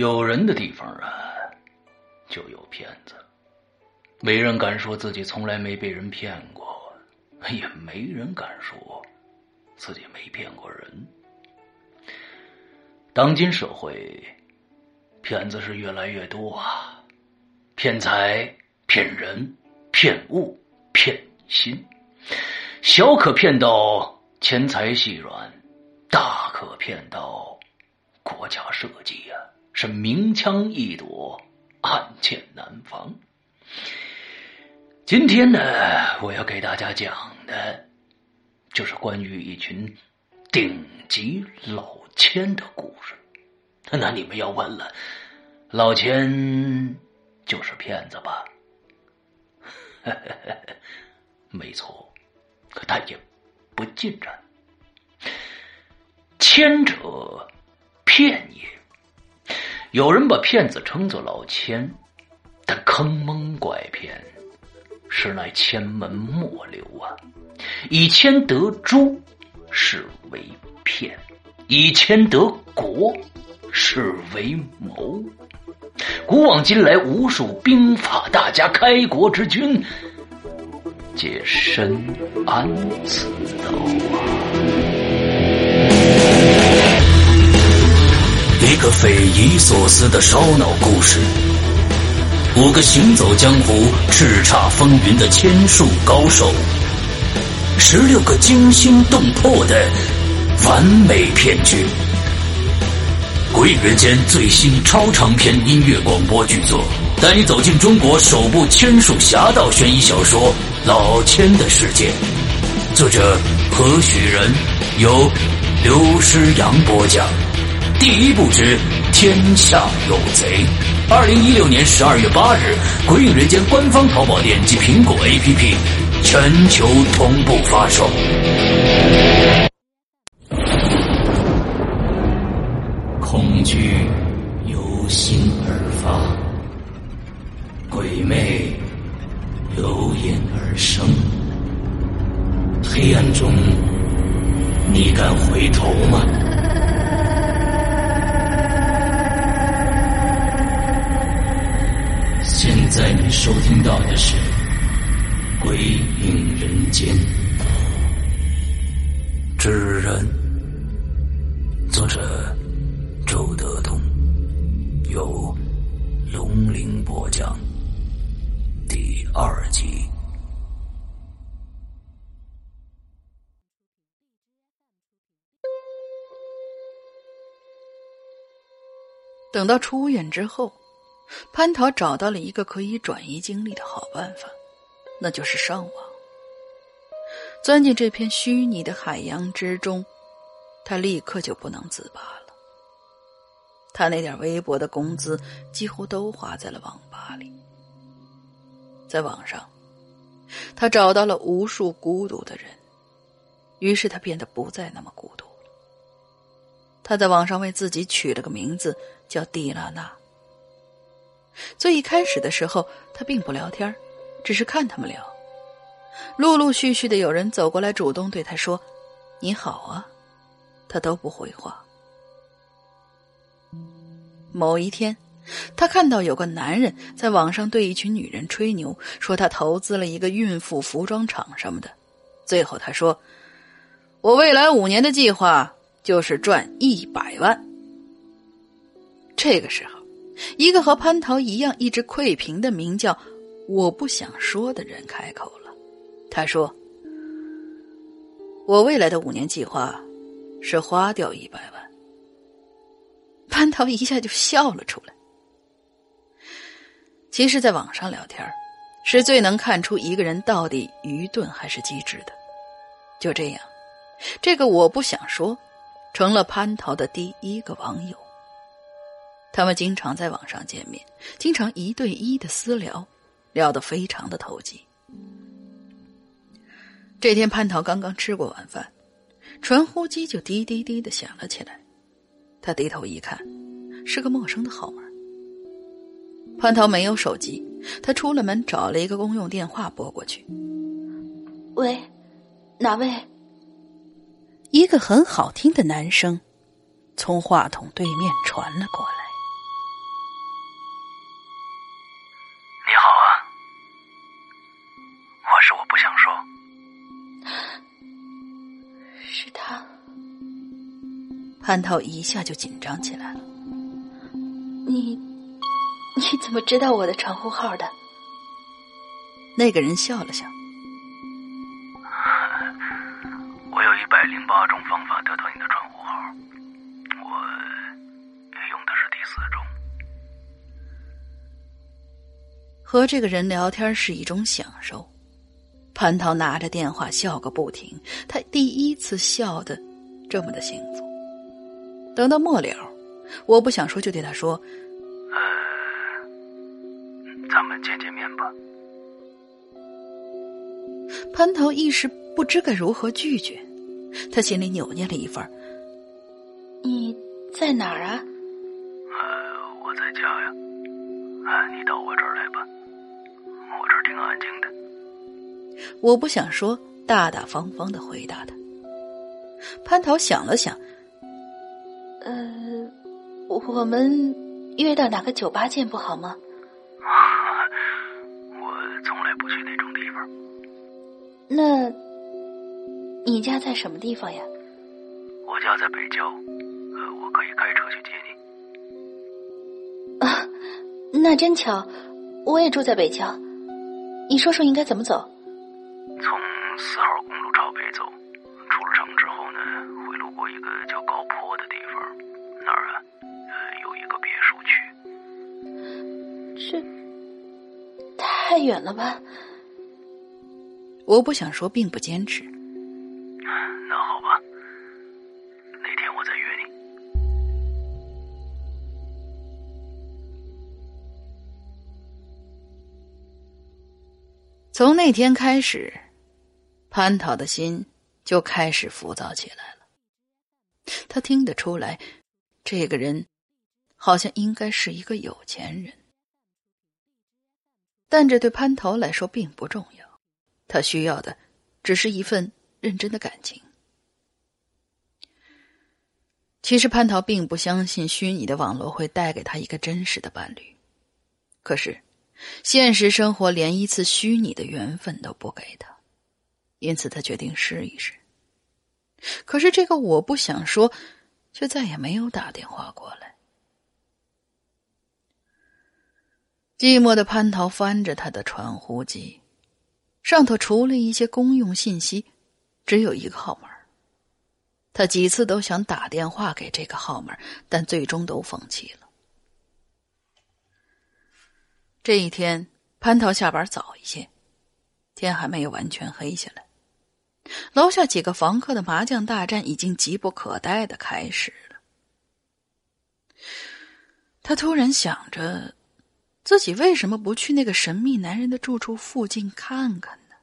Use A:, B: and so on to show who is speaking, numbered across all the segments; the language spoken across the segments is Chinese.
A: 有人的地方啊，就有骗子。没人敢说自己从来没被人骗过，也没人敢说自己没骗过人。当今社会，骗子是越来越多啊，骗财、骗人、骗物、骗心，小可骗到钱财细软，大可骗到国家社稷呀，是明枪易躲，暗箭难防。今天呢，我要给大家讲的，就是关于一群顶级老千的故事。那你们要问了，老千就是骗子吧？没错，可他也不尽然。千者骗也，有人把骗子称作老千，但坑蒙拐骗。实乃千门莫流啊！以千得诸，是为骗；以千得国，是为谋。古往今来，无数兵法大家、开国之君，皆深谙此道啊！
B: 个匪夷所思的烧脑故事。五个行走江湖、叱咤风云的千术高手，十六个惊心动魄的完美骗局。鬼影人间最新超长篇音乐广播剧作，带你走进中国首部千术侠盗悬疑小说《老千的世界》。作者何许人？由刘诗阳播讲。第一步之天下有贼。二零一六年十二月八日，《鬼影人间》官方淘宝店及苹果 APP 全球同步发售。恐惧由心而发，鬼魅由眼而生。黑暗中，你敢回头吗？收听到的是《鬼影人间》，
A: 之人，作者周德东，由龙鳞播讲，第二集。
C: 等到出院之后。蟠桃找到了一个可以转移精力的好办法，那就是上网。钻进这片虚拟的海洋之中，他立刻就不能自拔了。他那点微薄的工资几乎都花在了网吧里。在网上，他找到了无数孤独的人，于是他变得不再那么孤独了。他在网上为自己取了个名字，叫蒂拉娜。最一开始的时候，他并不聊天，只是看他们聊。陆陆续续的有人走过来，主动对他说：“你好啊。”他都不回话。某一天，他看到有个男人在网上对一群女人吹牛，说他投资了一个孕妇服装厂什么的。最后他说：“我未来五年的计划就是赚一百万。”这个时候。一个和蟠桃一样一直窥屏的名叫“我不想说”的人开口了。他说：“我未来的五年计划是花掉一百万。”蟠桃一下就笑了出来。其实，在网上聊天是最能看出一个人到底愚钝还是机智的。就这样，这个“我不想说”成了蟠桃的第一个网友。他们经常在网上见面，经常一对一的私聊，聊得非常的投机。这天，蟠桃刚刚吃过晚饭，传呼机就滴滴滴的响了起来。他低头一看，是个陌生的号码。蟠桃没有手机，他出了门找了一个公用电话拨过去。
D: 喂，哪位？
C: 一个很好听的男声从话筒对面传了过来。蟠桃一下就紧张起来了。
D: 你，你怎么知道我的传呼号的？
C: 那个人笑了笑。
A: 我有一百零八种方法得到你的传呼号，我用的是第四种。
C: 和这个人聊天是一种享受。潘涛拿着电话笑个不停，他第一次笑的这么的幸福。等到末了，我不想说，就对他说：“
A: 呃，咱们见见面吧。”
C: 蟠桃一时不知该如何拒绝，他心里扭捏了一番。
D: 你在哪儿啊？
A: 呃，我在家呀。啊，你到我这儿来吧，我这儿挺安静的。
C: 我不想说，大大方方的回答他。蟠桃想了想，
D: 呃，我们约到哪个酒吧见不好吗？
A: 我从来不去那种地方。
D: 那，你家在什么地方呀？
A: 我家在北郊，呃，我可以开车去接
D: 你。啊，那真巧，我也住在北郊。你说说应该怎么走？
A: 从四号公路朝北走，出了城之后呢，会路过一个叫高坡的地方，那儿啊，呃，有一个别
D: 墅区。这太远了吧？
C: 我不想说，并不坚持。
A: 那好吧，哪天我再约你。
C: 从那天开始。蟠桃的心就开始浮躁起来了。他听得出来，这个人好像应该是一个有钱人，但这对潘桃来说并不重要。他需要的只是一份认真的感情。其实潘桃并不相信虚拟的网络会带给他一个真实的伴侣，可是现实生活连一次虚拟的缘分都不给他。因此，他决定试一试。可是，这个我不想说，却再也没有打电话过来。寂寞的蟠桃翻着他的传呼机，上头除了一些公用信息，只有一个号码。他几次都想打电话给这个号码，但最终都放弃了。这一天，蟠桃下班早一些，天还没有完全黑下来。楼下几个房客的麻将大战已经急不可待的开始了。他突然想着，自己为什么不去那个神秘男人的住处附近看看呢？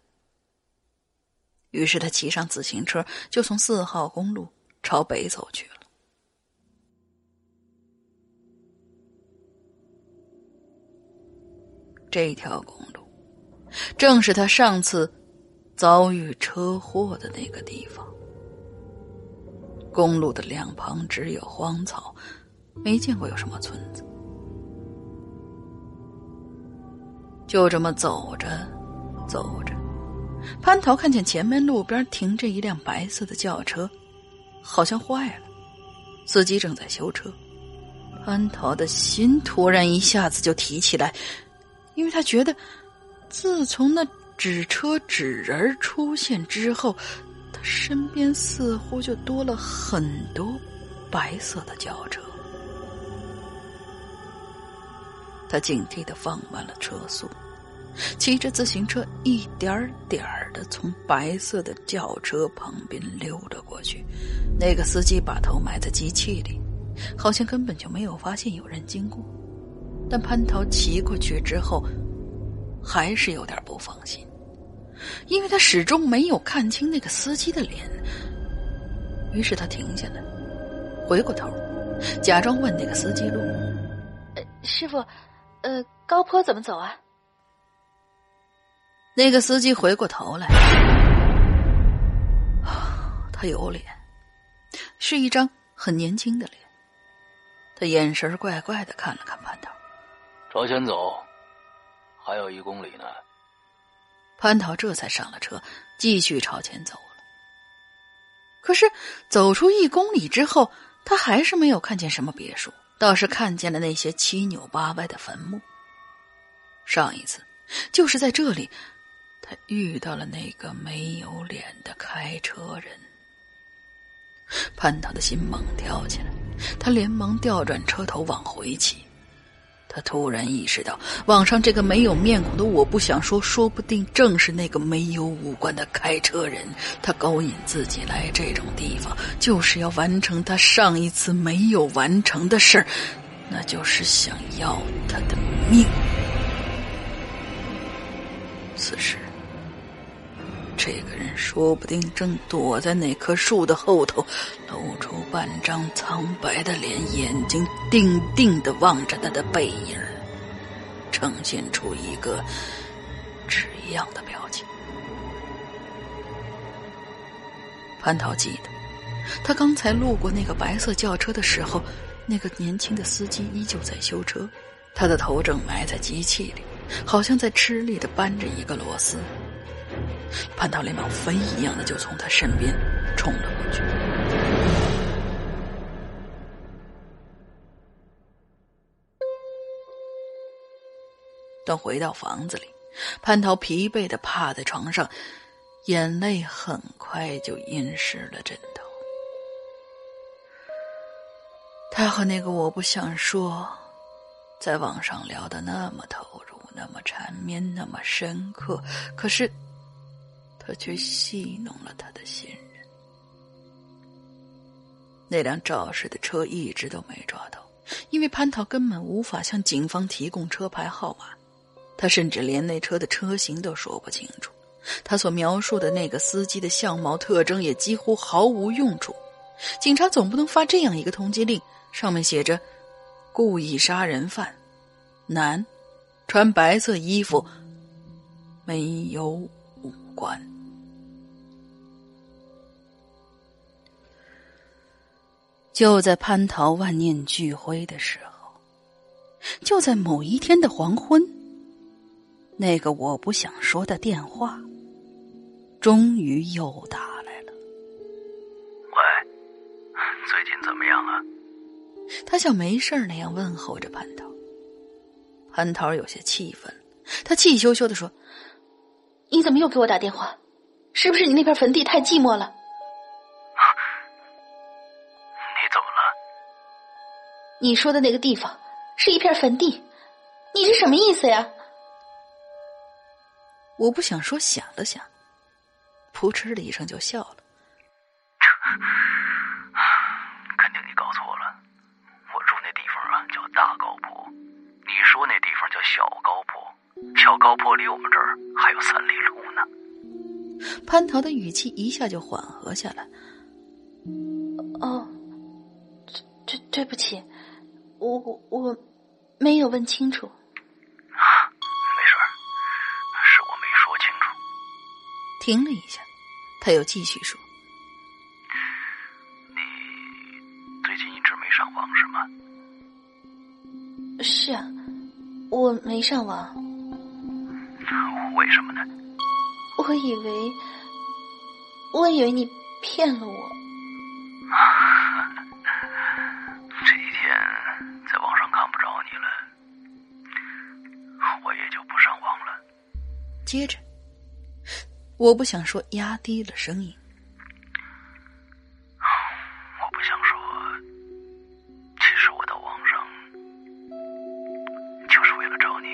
C: 于是他骑上自行车，就从四号公路朝北走去了。这条公路，正是他上次。遭遇车祸的那个地方，公路的两旁只有荒草，没见过有什么村子。就这么走着，走着，蟠桃看见前面路边停着一辆白色的轿车，好像坏了，司机正在修车。蟠桃的心突然一下子就提起来，因为他觉得，自从那。纸车纸人出现之后，他身边似乎就多了很多白色的轿车。他警惕的放慢了车速，骑着自行车一点点的从白色的轿车旁边溜了过去。那个司机把头埋在机器里，好像根本就没有发现有人经过。但蟠桃骑过去之后，还是有点不放心。因为他始终没有看清那个司机的脸，于是他停下来，回过头，假装问那个司机路：“
D: 师傅，呃，高坡怎么走啊？”
C: 那个司机回过头来，他有脸，是一张很年轻的脸。他眼神怪怪的看了看蟠桃，
A: 朝前走，还有一公里呢。
C: 蟠桃这才上了车，继续朝前走了。可是走出一公里之后，他还是没有看见什么别墅，倒是看见了那些七扭八歪的坟墓。上一次，就是在这里，他遇到了那个没有脸的开车人。潘涛的心猛跳起来，他连忙调转车头往回骑。他突然意识到，网上这个没有面孔的我不想说，说不定正是那个没有五官的开车人。他勾引自己来这种地方，就是要完成他上一次没有完成的事，那就是想要他的命。此时。这个人说不定正躲在那棵树的后头，露出半张苍白的脸，眼睛定定的望着他的背影，呈现出一个纸一样的表情。潘涛记得，他刚才路过那个白色轿车的时候，那个年轻的司机依旧在修车，他的头正埋在机器里，好像在吃力的扳着一个螺丝。潘涛连忙飞一样的就从他身边冲了过去。等回到房子里，潘涛疲惫的趴在床上，眼泪很快就浸湿了枕头。他和那个我不想说，在网上聊的那么投入，那么缠绵，那么深刻，可是。他却戏弄了他的信任。那辆肇事的车一直都没抓到，因为潘涛根本无法向警方提供车牌号码，他甚至连那车的车型都说不清楚。他所描述的那个司机的相貌特征也几乎毫无用处。警察总不能发这样一个通缉令，上面写着“故意杀人犯，男，穿白色衣服，没有五官”。就在蟠桃万念俱灰的时候，就在某一天的黄昏，那个我不想说的电话，终于又打来了。
A: 喂，最近怎么样啊？
C: 他像没事那样问候着蟠桃。蟠桃有些气愤，他气羞羞的说：“
D: 你怎么又给我打电话？是不是你那片坟地太寂寞了？”你说的那个地方是一片坟地，你是什么意思呀？
C: 我不想说，想了想，扑哧的一声就笑了。
A: 肯定你搞错了，我住那地方啊叫大高坡，你说那地方叫小高坡，小高坡离我们这儿还有三里路呢。
C: 蟠桃的语气一下就缓和下来。
D: 哦，对对不起。我我我没有问清楚，
A: 没事是我没说清楚。
C: 停了一下，他又继续说：“
A: 你最近一直没上网是吗？”“
D: 是啊，我没上网。”“
A: 为什么呢？”“
D: 我以为，我以为你骗了我。”
C: 接着，我不想说，压低了声音。
A: 我不想说，其实我到网上就是为了找你。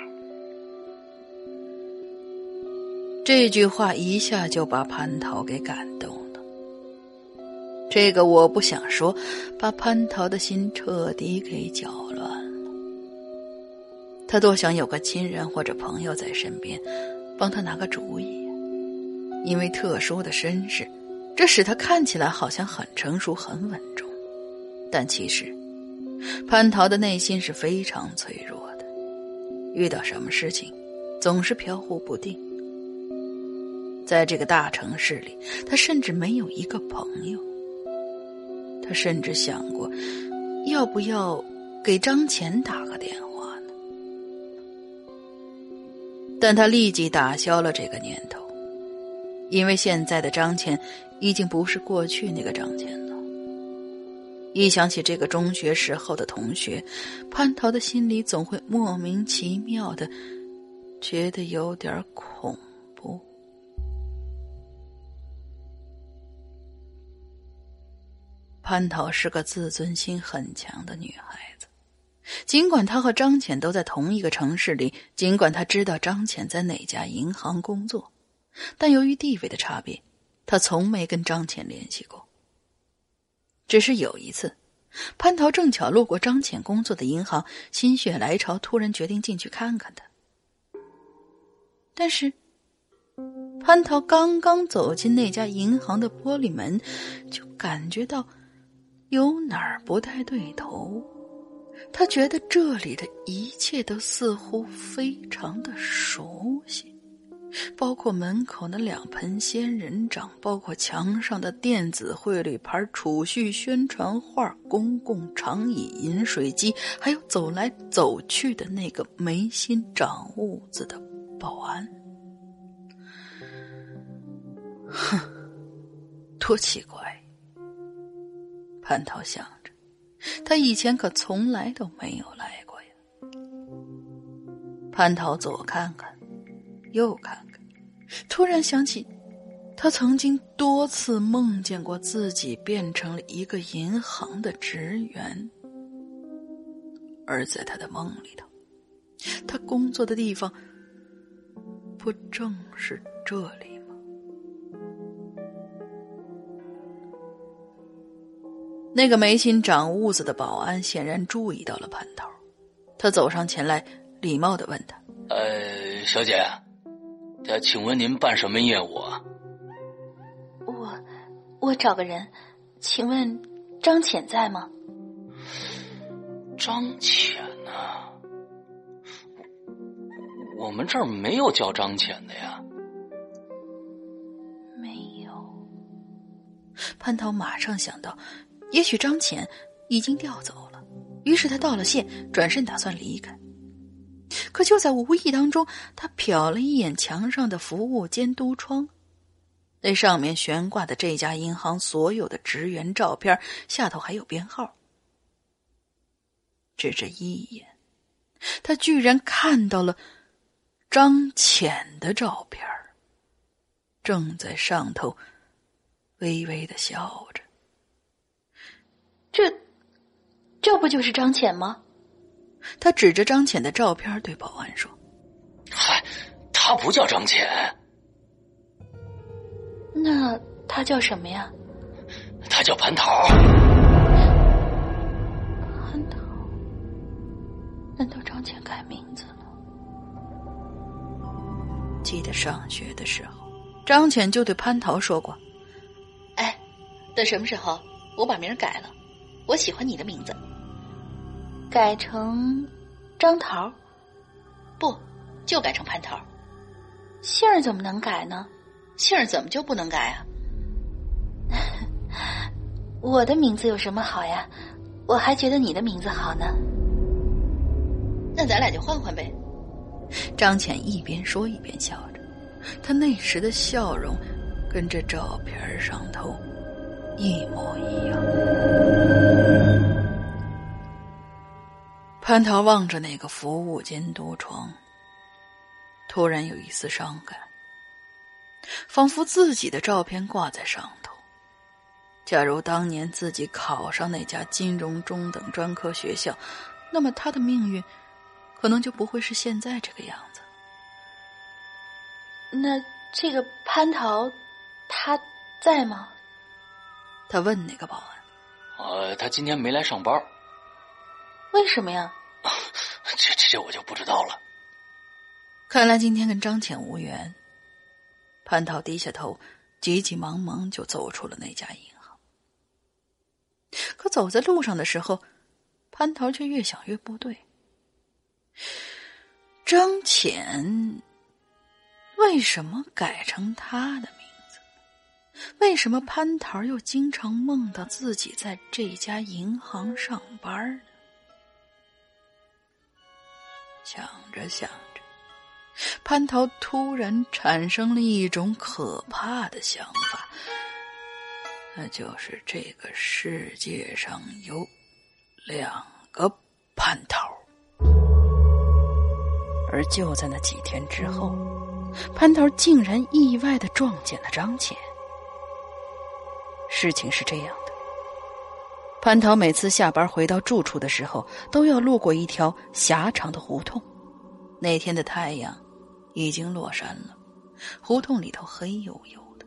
C: 这句话一下就把蟠桃给感动了。这个我不想说，把蟠桃的心彻底给搅乱了。他多想有个亲人或者朋友在身边。帮他拿个主意，因为特殊的身世，这使他看起来好像很成熟、很稳重，但其实，蟠桃的内心是非常脆弱的，遇到什么事情，总是飘忽不定。在这个大城市里，他甚至没有一个朋友。他甚至想过，要不要给张乾打个电话。但他立即打消了这个念头，因为现在的张倩已经不是过去那个张倩了。一想起这个中学时候的同学，潘桃的心里总会莫名其妙的觉得有点恐怖。潘桃是个自尊心很强的女孩，尽管他和张浅都在同一个城市里，尽管他知道张浅在哪家银行工作，但由于地位的差别，他从没跟张浅联系过。只是有一次，蟠桃正巧路过张浅工作的银行，心血来潮，突然决定进去看看他。但是，蟠桃刚刚走进那家银行的玻璃门，就感觉到有哪儿不太对头。他觉得这里的一切都似乎非常的熟悉。包括门口那两盆仙人掌，包括墙上的电子汇率牌、储蓄宣传画、公共长椅、饮水机，还有走来走去的那个眉心长痦子的保安。哼，多奇怪！蟠桃想，他以前可从来都没有来过呀。蟠桃左看看。右看看，突然想起，他曾经多次梦见过自己变成了一个银行的职员，而在他的梦里头，他工作的地方不正是这里那个眉心长痦子的保安显然注意到了蟠桃，他走上前来，礼貌的问他：“
A: 呃，小姐。”呃，请问您办什么业务啊？
D: 我，我找个人，请问张浅在吗？
A: 张浅呢？我们这儿没有叫张浅的呀。
D: 没有。
C: 潘桃马上想到，也许张浅已经调走了，于是他道了谢，转身打算离开。可就在无意当中，他瞟了一眼墙上的服务监督窗，那上面悬挂的这家银行所有的职员照片，下头还有编号。只这一眼，他居然看到了张浅的照片，正在上头微微的笑着。
D: 这，这不就是张浅吗？
C: 他指着张浅的照片对保安说：“
A: 嗨，他不叫张浅，
D: 那他叫什么呀？
A: 他叫蟠桃。
D: 蟠桃？难道张浅改名字了？
C: 记得上学的时候，张浅就对蟠桃说过：‘
D: 哎，等什么时候我把名改了，我喜欢你的名字。’”改成张桃，不，就改成蟠桃。姓儿怎么能改呢？姓儿怎么就不能改啊？我的名字有什么好呀？我还觉得你的名字好呢。那咱俩就换换呗。
C: 张浅一边说一边笑着，他那时的笑容跟这照片上头一模一样。蟠桃望着那个服务监督窗，突然有一丝伤感，仿佛自己的照片挂在上头。假如当年自己考上那家金融中等专科学校，那么他的命运可能就不会是现在这个样子。
D: 那这个潘桃他在吗？
C: 他问那个保安。
A: 呃，他今天没来上班。
D: 为什么呀？
A: 这这这我就不知道了。
C: 看来今天跟张浅无缘。潘桃低下头，急急忙忙就走出了那家银行。可走在路上的时候，潘桃却越想越不对。张浅为什么改成他的名字？为什么潘桃又经常梦到自己在这家银行上班呢？想着想着，蟠桃突然产生了一种可怕的想法。那就是这个世界上有两个蟠桃。而就在那几天之后，蟠桃竟然意外的撞见了张倩。事情是这样，蟠桃每次下班回到住处的时候，都要路过一条狭长的胡同。那天的太阳已经落山了，胡同里头黑黝黝的。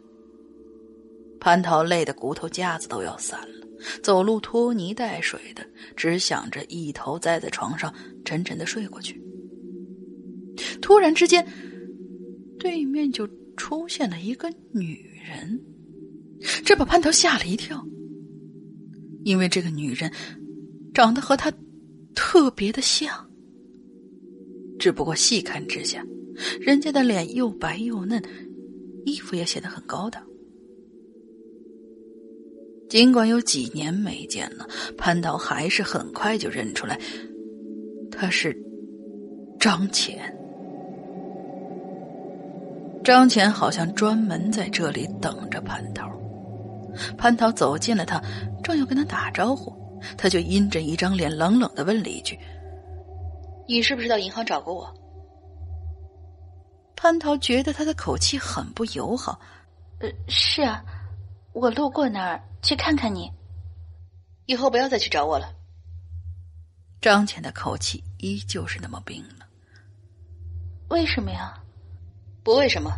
C: 蟠桃累得骨头架子都要散了，走路拖泥带水的，只想着一头栽在床上，沉沉的睡过去。突然之间，对面就出现了一个女人，这把蟠桃吓了一跳，因为这个女人长得和她特别的像。只不过细看之下，人家的脸又白又嫩，衣服也显得很高档。尽管有几年没见了，潘涛还是很快就认出来，她是张浅。张浅好像专门在这里等着蟠桃。蟠桃走近了他，正要跟他打招呼，他就阴着一张脸，冷冷的问了一句：“
D: 你是不是到银行找过我？”
C: 蟠桃觉得他的口气很不友好。
D: “呃，是啊，我路过那儿去看看你，以后不要再去找我了。”
C: 张浅的口气依旧是那么冰冷。
D: “为什么呀？”不为什么？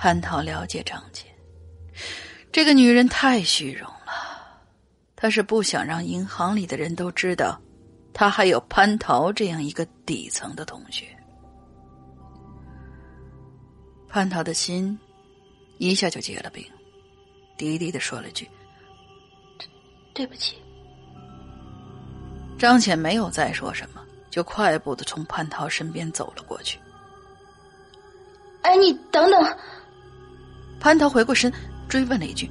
C: 蟠桃了解张倩，这个女人太虚荣了。她是不想让银行里的人都知道，她还有蟠桃这样一个底层的同学。蟠桃的心一下就结了冰，低低的说了句：“
D: 对不起。”
C: 张浅没有再说什么。就快步的从蟠桃身边走了过去。
D: 哎，你等等！
C: 蟠桃回过身，追问了一句：“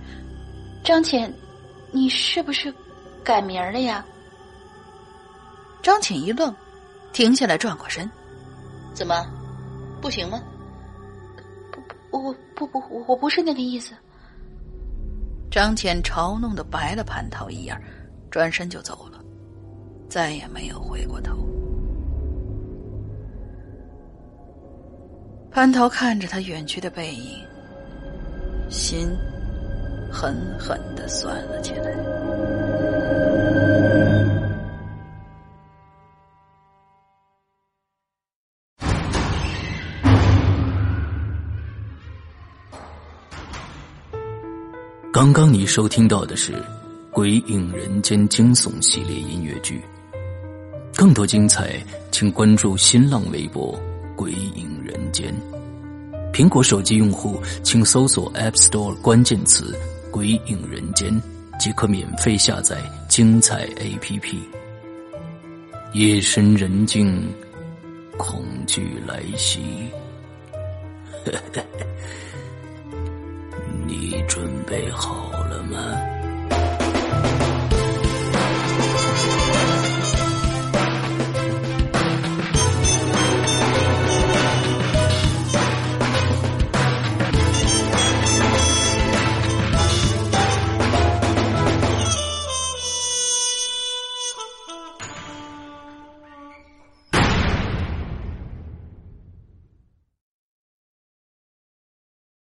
D: 张浅，你是不是改名了呀？”
C: 张浅一愣，停下来，转过身：“
D: 怎么，不行吗？”“不不，我不不我我不是那个意思。”
C: 张浅嘲弄的白了蟠桃一眼，转身就走了，再也没有回过头。蟠桃看着他远去的背影，心狠狠的酸了起来。
A: 刚刚你收听到的是《鬼影人间》惊悚系列音乐剧，更多精彩，请关注新浪微博。鬼影人间，苹果手机用户请搜索 App Store 关键词“鬼影人间”，即可免费下载精彩 APP。夜深人静，恐惧来袭，你准备好了吗？